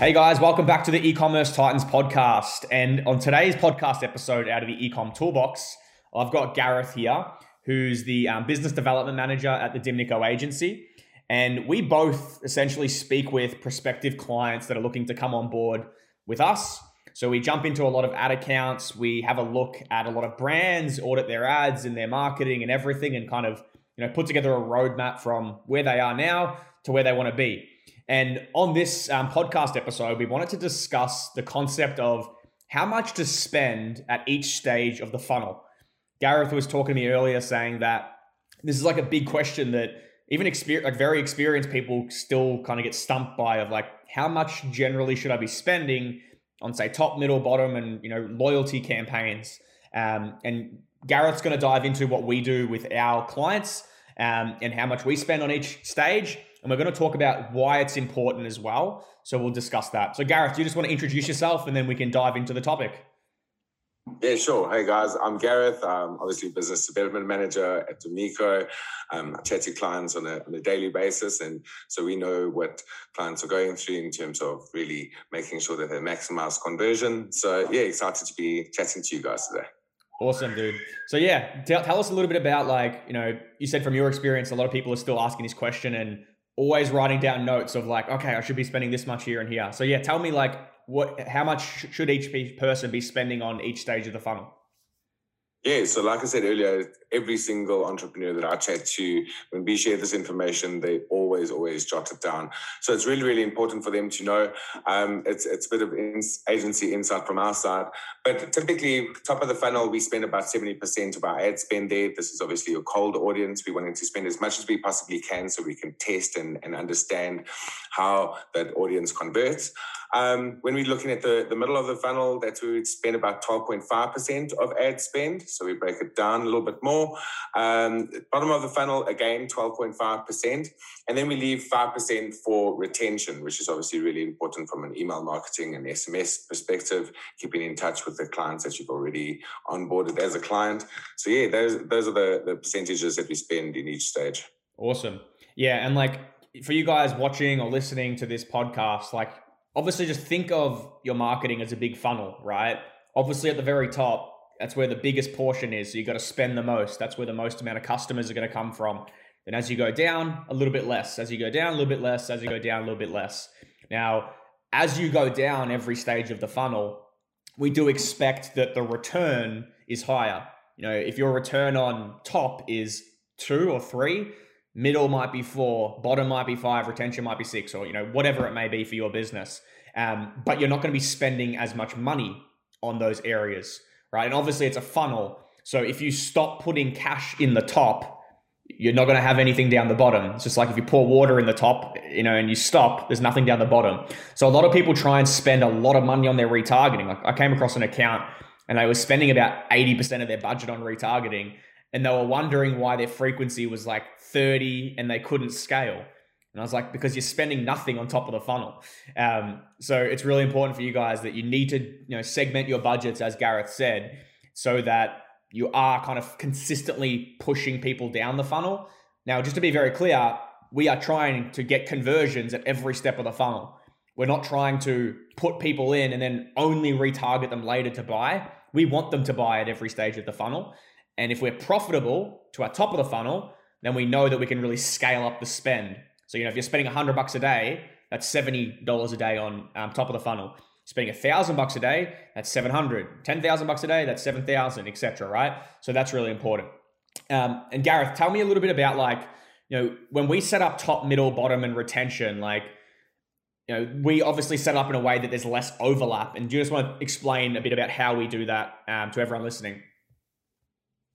Hey guys, welcome back to the e-commerce Titans podcast. And on today's podcast episode out of the Ecom Toolbox, I've got Gareth here, who's the um, business development manager at the Dimnico agency. And we both essentially speak with prospective clients that are looking to come on board with us. So we jump into a lot of ad accounts, we have a look at a lot of brands, audit their ads and their marketing and everything, and kind of you know put together a roadmap from where they are now to where they want to be. And on this um, podcast episode, we wanted to discuss the concept of how much to spend at each stage of the funnel. Gareth was talking to me earlier saying that this is like a big question that even experience, like very experienced people still kind of get stumped by of like how much generally should I be spending on say top, middle, bottom, and you know loyalty campaigns. Um, and Gareth's going to dive into what we do with our clients um, and how much we spend on each stage and we're going to talk about why it's important as well. So we'll discuss that. So, Gareth, do you just want to introduce yourself and then we can dive into the topic? Yeah, sure. Hey guys, I'm Gareth. I'm obviously business development manager at Dimnico. Um, I chat to clients on a, on a daily basis, and so we know what clients are going through in terms of really making sure that they maximize conversion. So yeah, excited to be chatting to you guys today. Awesome, dude. So yeah, tell, tell us a little bit about like you know you said from your experience, a lot of people are still asking this question, and always writing down notes of like, okay, I should be spending this much here and here. So yeah, tell me like what, how much should each person be spending on each stage of the funnel? Yeah, so like I said earlier, every single entrepreneur that I chat to, when we share this information, they always, always jot it down. So it's really, really important for them to know. Um, it's it's a bit of agency insight from our side, but typically, top of the funnel, we spend about seventy percent of our ad spend there. This is obviously a cold audience. We wanting to spend as much as we possibly can, so we can test and, and understand how that audience converts. Um, when we're looking at the, the middle of the funnel, that's where we'd spend about 12.5% of ad spend. So we break it down a little bit more. Um, bottom of the funnel, again, 12.5%. And then we leave 5% for retention, which is obviously really important from an email marketing and SMS perspective, keeping in touch with the clients that you've already onboarded as a client. So yeah, those, those are the, the percentages that we spend in each stage. Awesome. Yeah. And like, for you guys watching or listening to this podcast, like obviously just think of your marketing as a big funnel, right? Obviously at the very top, that's where the biggest portion is. So you got to spend the most. That's where the most amount of customers are going to come from. Then as you go down, a little bit less. As you go down, a little bit less. As you go down, a little bit less. Now, as you go down every stage of the funnel, we do expect that the return is higher. You know, if your return on top is two or three, middle might be four, bottom might be five, retention might be six, or you know whatever it may be for your business. Um, but you're not going to be spending as much money on those areas, right? And obviously, it's a funnel. So if you stop putting cash in the top, you're not going to have anything down the bottom. It's just like if you pour water in the top, you know, and you stop, there's nothing down the bottom. So a lot of people try and spend a lot of money on their retargeting. Like I came across an account and they were spending about 80% of their budget on retargeting and they were wondering why their frequency was like 30 and they couldn't scale. And I was like, because you're spending nothing on top of the funnel. Um, so it's really important for you guys that you need to, you know, segment your budgets, as Gareth said, so that you are kind of consistently pushing people down the funnel. Now, just to be very clear, we are trying to get conversions at every step of the funnel. We're not trying to put people in and then only retarget them later to buy. We want them to buy at every stage of the funnel. And if we're profitable to our top of the funnel, then we know that we can really scale up the spend. So, you know, if you're spending 100 bucks a day, that's $70 a day on um, top of the funnel. Spending a thousand bucks a day, that's 700. 10,000 bucks a day, that's 7,000, etc. right? So that's really important. Um, and Gareth, tell me a little bit about like, you know, when we set up top, middle, bottom, and retention, like, you know, we obviously set up in a way that there's less overlap. And do you just want to explain a bit about how we do that um, to everyone listening?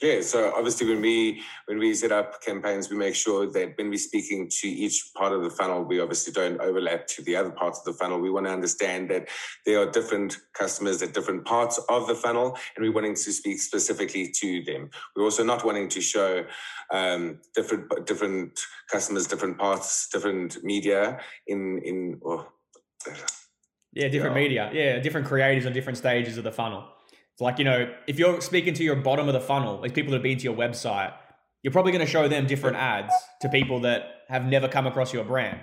Yeah, so obviously when we when we set up campaigns, we make sure that when we're speaking to each part of the funnel, we obviously don't overlap to the other parts of the funnel. We want to understand that there are different customers at different parts of the funnel, and we're wanting to speak specifically to them. We're also not wanting to show um, different different customers, different parts, different media in in. Oh, yeah, different yeah. media. Yeah, different creators on different stages of the funnel. It's like, you know, if you're speaking to your bottom of the funnel, like people that have been to your website, you're probably going to show them different ads to people that have never come across your brand,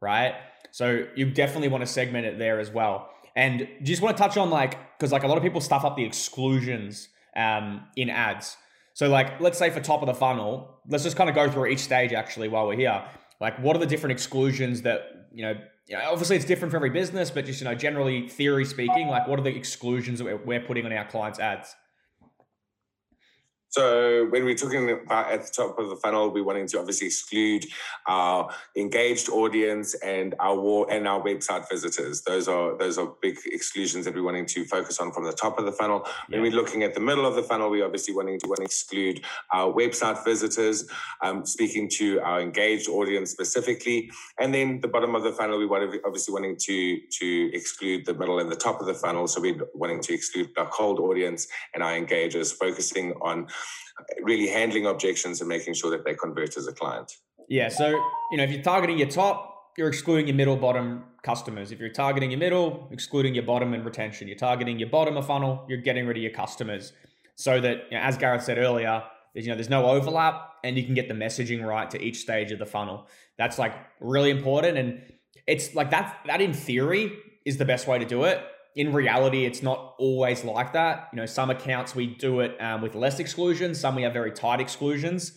right? So you definitely want to segment it there as well. And just want to touch on like because like a lot of people stuff up the exclusions um, in ads. So like let's say for top of the funnel, let's just kind of go through each stage actually while we're here. Like what are the different exclusions that you know? You know obviously, it's different for every business, but just you know, generally, theory speaking, like what are the exclusions that we're, we're putting on our clients' ads? So when we're talking about at the top of the funnel, we're wanting to obviously exclude our engaged audience and our and our website visitors. Those are those are big exclusions that we're wanting to focus on from the top of the funnel. When we're looking at the middle of the funnel, we're obviously wanting to want to exclude our website visitors, um, speaking to our engaged audience specifically. And then the bottom of the funnel, we want to obviously wanting to to exclude the middle and the top of the funnel. So we're wanting to exclude our cold audience and our engagers, focusing on really handling objections and making sure that they convert as a client. Yeah. So, you know, if you're targeting your top, you're excluding your middle, bottom customers. If you're targeting your middle, excluding your bottom and retention. You're targeting your bottom of funnel, you're getting rid of your customers. So that, you know, as Gareth said earlier, there's, you know, there's no overlap and you can get the messaging right to each stage of the funnel. That's like really important. And it's like that, that in theory is the best way to do it in reality, it's not always like that. You know, some accounts we do it um, with less exclusions, some we have very tight exclusions,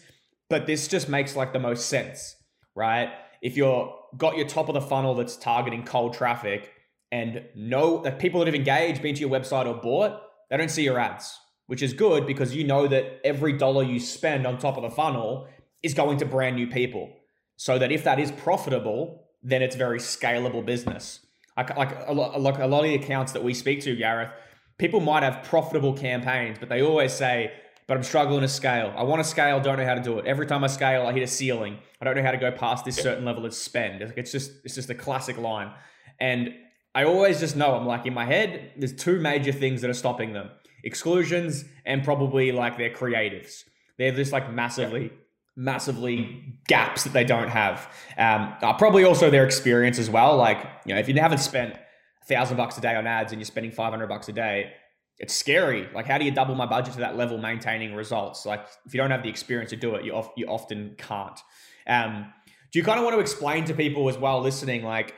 but this just makes like the most sense, right? If you're got your top of the funnel that's targeting cold traffic and no that people that have engaged, been to your website or bought, they don't see your ads, which is good because you know that every dollar you spend on top of the funnel is going to brand new people. So that if that is profitable, then it's very scalable business like like a lot, like a lot of the accounts that we speak to, Gareth, people might have profitable campaigns, but they always say, "But I'm struggling to scale. I want to scale, don't know how to do it. Every time I scale, I hit a ceiling. I don't know how to go past this certain level of spend." It's just it's just a classic line, and I always just know I'm like in my head, there's two major things that are stopping them: exclusions and probably like their creatives. They're just like massively massively gaps that they don't have. Um, uh, probably also their experience as well. Like, you know, if you haven't spent a thousand bucks a day on ads and you're spending 500 bucks a day, it's scary. Like, how do you double my budget to that level, maintaining results? Like, if you don't have the experience to do it, you, of, you often can't. Um, do you kind of want to explain to people as well listening, like,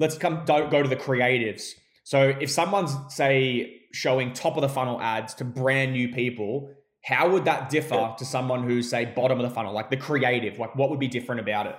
let's come don't go to the creatives. So if someone's say showing top of the funnel ads to brand new people, how would that differ to someone who's say bottom of the funnel, like the creative? Like what would be different about it?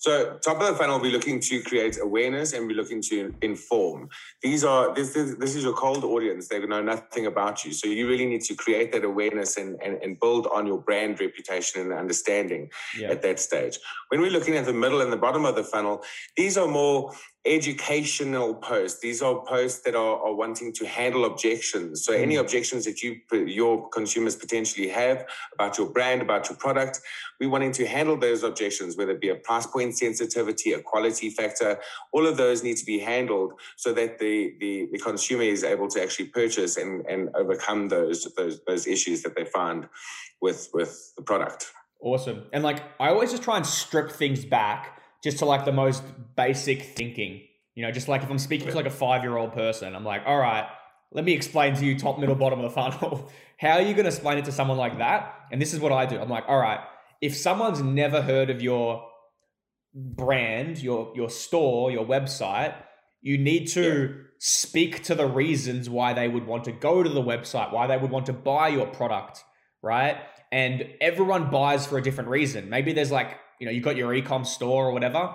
So, top of the funnel, we're looking to create awareness and we're looking to inform. These are this is this is your cold audience. They know nothing about you, so you really need to create that awareness and and, and build on your brand reputation and understanding yeah. at that stage. When we're looking at the middle and the bottom of the funnel, these are more educational posts. These are posts that are, are wanting to handle objections. So, mm. any objections that you your consumers potentially have about your brand, about your product, we're wanting to handle those objections, whether it be a price point sensitivity, a quality factor. All of those need to be handled so that the the, the consumer is able to actually purchase and, and overcome those those those issues that they find with with the product. Awesome. And like I always just try and strip things back just to like the most basic thinking. You know, just like if I'm speaking to like a five year old person, I'm like, all right, let me explain to you top, middle, bottom of the funnel. How are you going to explain it to someone like that? And this is what I do. I'm like, all right, if someone's never heard of your brand, your your store, your website, you need to yeah. speak to the reasons why they would want to go to the website, why they would want to buy your product, right? And everyone buys for a different reason. Maybe there's like you know, you've got your ecom store or whatever,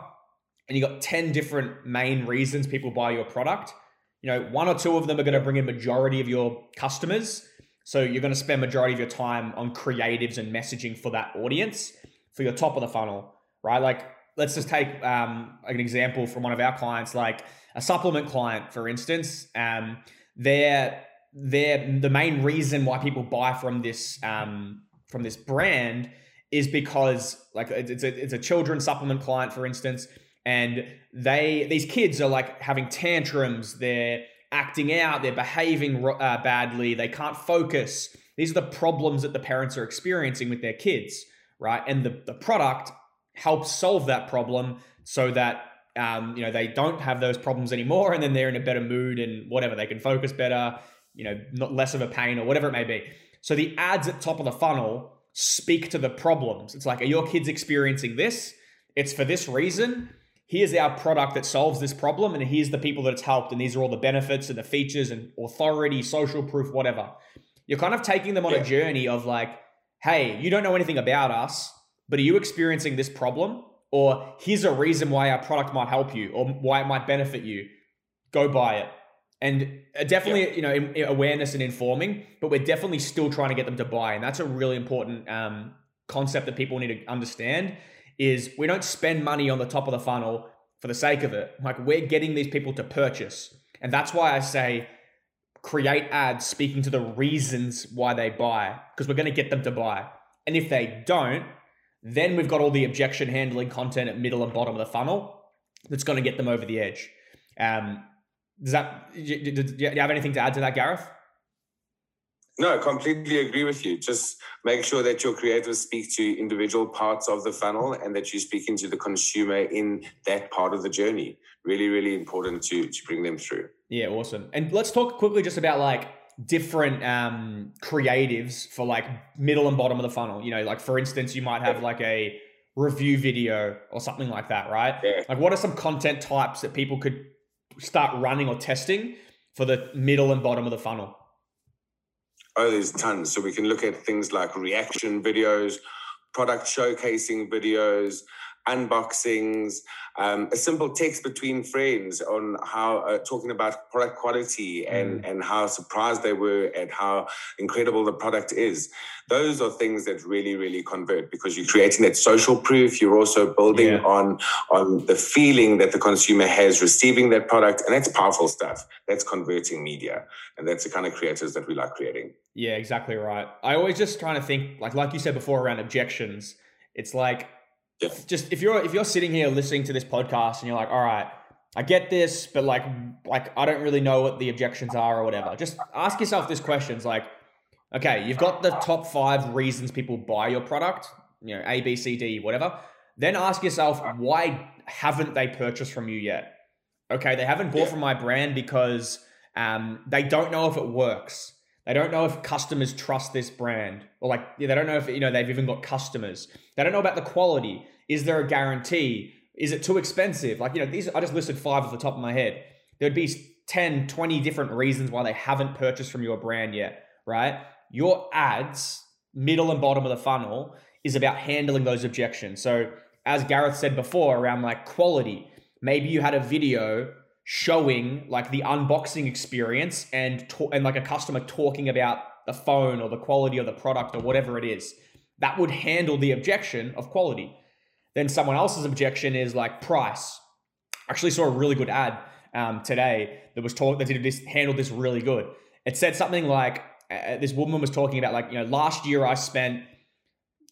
and you've got 10 different main reasons people buy your product. You know, one or two of them are going to bring in majority of your customers. So you're going to spend majority of your time on creatives and messaging for that audience for your top of the funnel, right? Like let's just take um, an example from one of our clients, like a supplement client, for instance. Um, they're, they're the main reason why people buy from this um, from this brand is because like it's a, it's a children's supplement client, for instance, and they these kids are like having tantrums. They're acting out. They're behaving uh, badly. They can't focus. These are the problems that the parents are experiencing with their kids, right? And the, the product helps solve that problem so that um, you know they don't have those problems anymore, and then they're in a better mood and whatever. They can focus better. You know, not less of a pain or whatever it may be. So the ads at top of the funnel speak to the problems. It's like, are your kids experiencing this? It's for this reason. Here's our product that solves this problem, and here's the people that it's helped, and these are all the benefits and the features and authority, social proof, whatever. You're kind of taking them on yeah. a journey of like, hey, you don't know anything about us, but are you experiencing this problem? Or here's a reason why our product might help you or why it might benefit you. Go buy it. And uh, definitely, you know, awareness and informing, but we're definitely still trying to get them to buy. And that's a really important um, concept that people need to understand is we don't spend money on the top of the funnel for the sake of it. Like we're getting these people to purchase. And that's why I say create ads speaking to the reasons why they buy because we're going to get them to buy. And if they don't, then we've got all the objection handling content at middle and bottom of the funnel that's going to get them over the edge. Um, does that? Do you have anything to add to that, Gareth? No, completely agree with you. Just make sure that your creatives speak to individual parts of the funnel and that you're speaking to the consumer in that part of the journey. Really, really important to to bring them through. Yeah, awesome. And let's talk quickly just about like different um creatives for like middle and bottom of the funnel. You know, like for instance, you might have like a review video or something like that, right? Yeah. Like what are some content types that people could start running or testing for the middle and bottom of the funnel? Oh, there's tons. So we can look at things like reaction videos, product showcasing videos, unboxings, um, a simple text between friends on how uh, talking about product quality and mm. and how surprised they were at how incredible the product is. Those are things that really really convert because you're creating that social proof. You're also building yeah. on on the feeling that the consumer has receiving that product, and that's powerful stuff. That's converting media, and that's the kind of creators that we like creating. Yeah, exactly right. I always just trying to think like like you said before around objections. It's like yeah. Just if you're if you're sitting here listening to this podcast and you're like, all right, I get this, but like like I don't really know what the objections are or whatever. Just ask yourself this questions like, okay, you've got the top five reasons people buy your product, you know, A, B, C, D, whatever. Then ask yourself, why haven't they purchased from you yet? Okay, they haven't bought yeah. from my brand because um, they don't know if it works. They don't know if customers trust this brand, or like they don't know if you know they've even got customers. They don't know about the quality. Is there a guarantee? Is it too expensive? Like you know, these I just listed five off the top of my head. There'd be 10, 20 different reasons why they haven't purchased from your brand yet, right? Your ads, middle and bottom of the funnel, is about handling those objections. So as Gareth said before, around like quality, maybe you had a video showing like the unboxing experience and and like a customer talking about the phone or the quality of the product or whatever it is that would handle the objection of quality. Then someone else's objection is like price. I actually saw a really good ad um, today that was talk that did this handled this really good. It said something like uh, this woman was talking about like you know last year i spent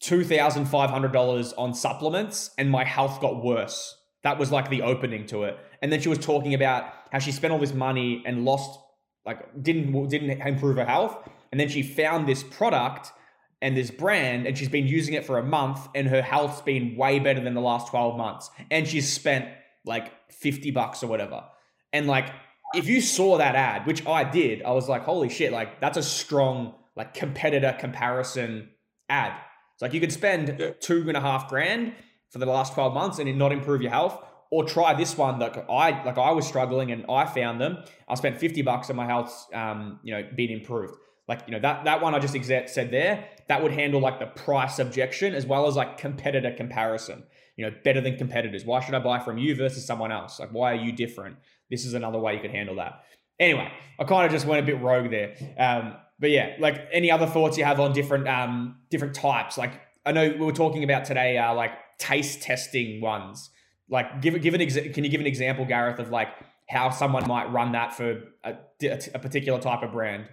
$2500 on supplements and my health got worse that was like the opening to it. And then she was talking about how she spent all this money and lost, like, didn't didn't improve her health. And then she found this product and this brand, and she's been using it for a month, and her health's been way better than the last twelve months. And she's spent like fifty bucks or whatever. And like, if you saw that ad, which I did, I was like, holy shit! Like, that's a strong like competitor comparison ad. It's like you could spend yeah. two and a half grand for the last 12 months and not improve your health or try this one that I like I was struggling and I found them. I spent 50 bucks and my health's um, you know, been improved. Like, you know, that that one I just said there, that would handle like the price objection as well as like competitor comparison. You know, better than competitors. Why should I buy from you versus someone else? Like, why are you different? This is another way you could handle that. Anyway, I kind of just went a bit rogue there. Um, but yeah, like any other thoughts you have on different um different types? Like I know we were talking about today, uh, like taste testing ones. Like, give give an exa- can you give an example, Gareth, of like how someone might run that for a, a particular type of brand?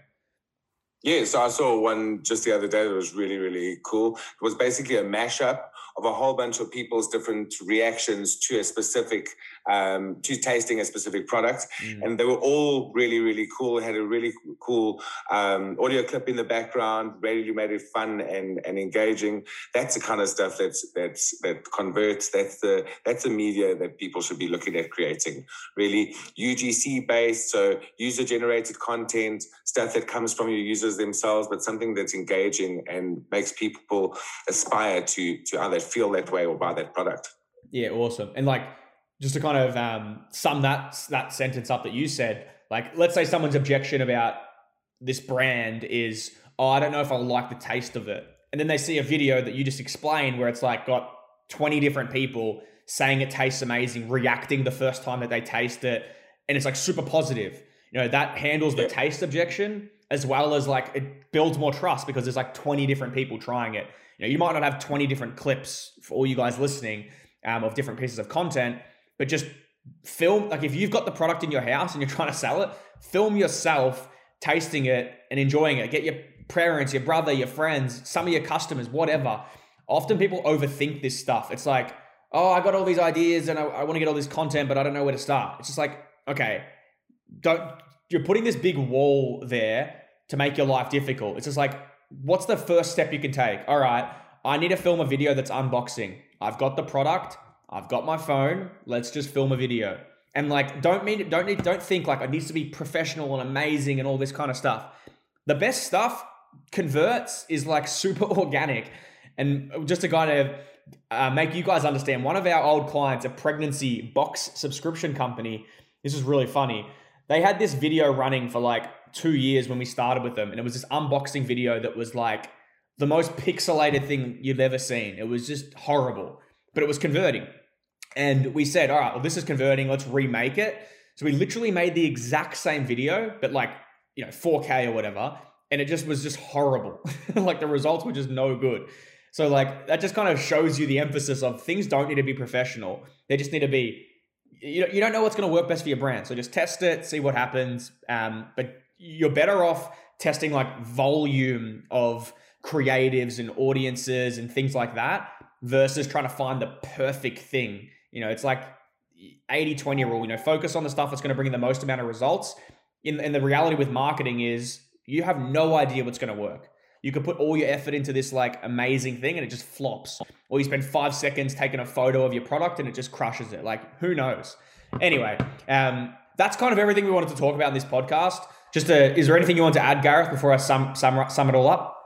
Yeah, so I saw one just the other day that was really, really cool. It was basically a mashup of a whole bunch of people's different reactions to a specific um, to tasting a specific product, mm. and they were all really really cool. Had a really cool um, audio clip in the background, really made it fun and, and engaging. That's the kind of stuff that's that's that converts. That's the that's the media that people should be looking at creating. Really UGC based, so user generated content, stuff that comes from your users themselves, but something that's engaging and makes people aspire to to either feel that way or buy that product. Yeah, awesome. And like just to kind of um, sum that that sentence up that you said, like let's say someone's objection about this brand is, oh, I don't know if I like the taste of it, and then they see a video that you just explained where it's like got twenty different people saying it tastes amazing, reacting the first time that they taste it, and it's like super positive. You know that handles the taste objection as well as like it builds more trust because there's like 20 different people trying it. You know, you might not have 20 different clips for all you guys listening um, of different pieces of content, but just film like if you've got the product in your house and you're trying to sell it, film yourself tasting it and enjoying it. Get your parents, your brother, your friends, some of your customers, whatever. Often people overthink this stuff. It's like, oh, I got all these ideas and I, I want to get all this content, but I don't know where to start. It's just like, okay, don't you're putting this big wall there to make your life difficult. It's just like, what's the first step you can take? All right, I need to film a video that's unboxing. I've got the product, I've got my phone, let's just film a video. And like, don't mean don't need don't think like it needs to be professional and amazing and all this kind of stuff. The best stuff converts is like super organic. And just to kind of uh, make you guys understand, one of our old clients, a pregnancy box subscription company, this is really funny. They had this video running for like two years when we started with them, and it was this unboxing video that was like the most pixelated thing you've ever seen. It was just horrible, but it was converting. And we said, all right, well, this is converting. Let's remake it. So we literally made the exact same video, but like, you know, 4K or whatever. And it just was just horrible. like the results were just no good. So like that just kind of shows you the emphasis of things don't need to be professional. They just need to be you, you don't know what's going to work best for your brand. So just test it, see what happens. Um, but you're better off testing like volume of creatives and audiences and things like that versus trying to find the perfect thing. You know, it's like 80 20 rule, you know, focus on the stuff that's going to bring the most amount of results. In, and the reality with marketing is you have no idea what's going to work. You could put all your effort into this like amazing thing and it just flops. Or you spend five seconds taking a photo of your product and it just crushes it. Like, who knows? Anyway, um, that's kind of everything we wanted to talk about in this podcast. Just a, is there anything you want to add, Gareth, before I sum, sum, sum it all up?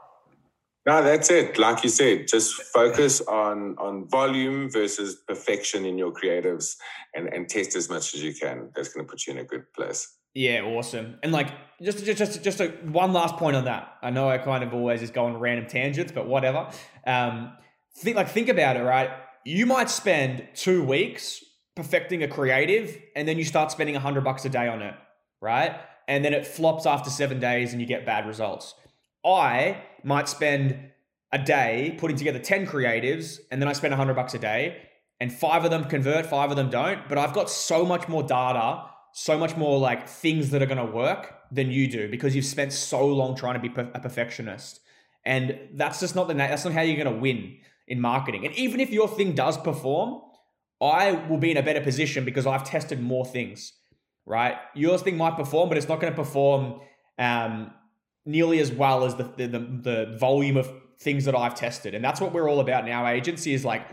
No, that's it. Like you said, just focus on on volume versus perfection in your creatives and, and test as much as you can. That's going to put you in a good place. Yeah, awesome. And like just just just just a, one last point on that. I know I kind of always just go on random tangents, but whatever. Um, think like think about it, right? You might spend two weeks perfecting a creative, and then you start spending a hundred bucks a day on it, right? And then it flops after seven days, and you get bad results. I might spend a day putting together ten creatives, and then I spend a hundred bucks a day, and five of them convert, five of them don't. But I've got so much more data so much more like things that are going to work than you do because you've spent so long trying to be a perfectionist. And that's just not the that's not how you're going to win in marketing. And even if your thing does perform, I will be in a better position because I've tested more things. Right? Yours thing might perform, but it's not going to perform um, nearly as well as the, the the volume of things that I've tested. And that's what we're all about now. our agency is like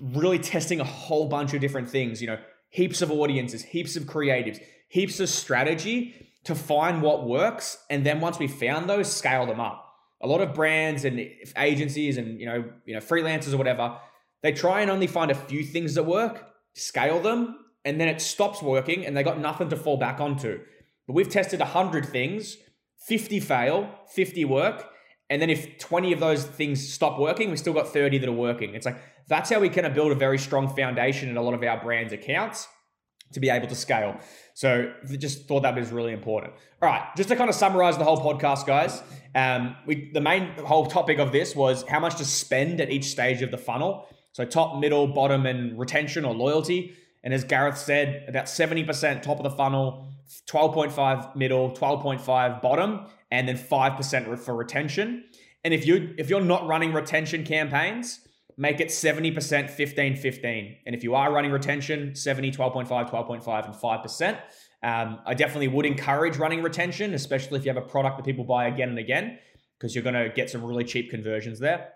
really testing a whole bunch of different things. You know, heaps of audiences, heaps of creatives, heaps of strategy to find what works. And then once we found those, scale them up. A lot of brands and agencies and you know, you know, freelancers or whatever, they try and only find a few things that work, scale them, and then it stops working and they got nothing to fall back onto. But we've tested 100 things, 50 fail, 50 work, and then if 20 of those things stop working, we still got 30 that are working. It's like that's how we kind of build a very strong foundation in a lot of our brands accounts to be able to scale. So just thought that was really important. All right, just to kind of summarize the whole podcast, guys. Um, we the main whole topic of this was how much to spend at each stage of the funnel. So top, middle, bottom, and retention or loyalty. And as Gareth said, about 70% top of the funnel, 12.5 middle, 12.5 bottom, and then 5% for retention. And if you if you're not running retention campaigns, make it 70% 15 15 and if you are running retention 70 12.5 12.5 and 5% um, i definitely would encourage running retention especially if you have a product that people buy again and again because you're going to get some really cheap conversions there.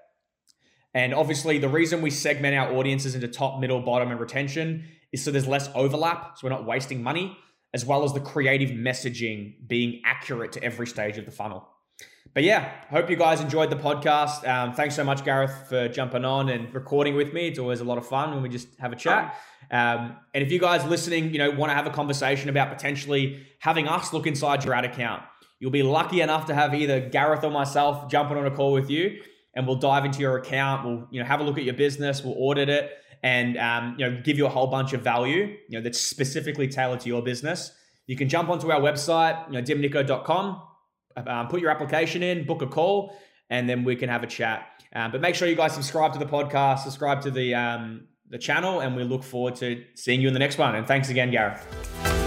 And obviously the reason we segment our audiences into top middle bottom and retention is so there's less overlap so we're not wasting money as well as the creative messaging being accurate to every stage of the funnel but yeah, hope you guys enjoyed the podcast. Um, thanks so much, Gareth, for jumping on and recording with me. It's always a lot of fun when we just have a chat. Um, and if you guys listening, you know, want to have a conversation about potentially having us look inside your ad account, you'll be lucky enough to have either Gareth or myself jumping on a call with you, and we'll dive into your account. We'll you know have a look at your business. We'll audit it and um, you know give you a whole bunch of value you know that's specifically tailored to your business. You can jump onto our website, you know, dimnico.com um, put your application in, book a call, and then we can have a chat. Um, but make sure you guys subscribe to the podcast, subscribe to the um, the channel, and we look forward to seeing you in the next one. And thanks again, Gareth.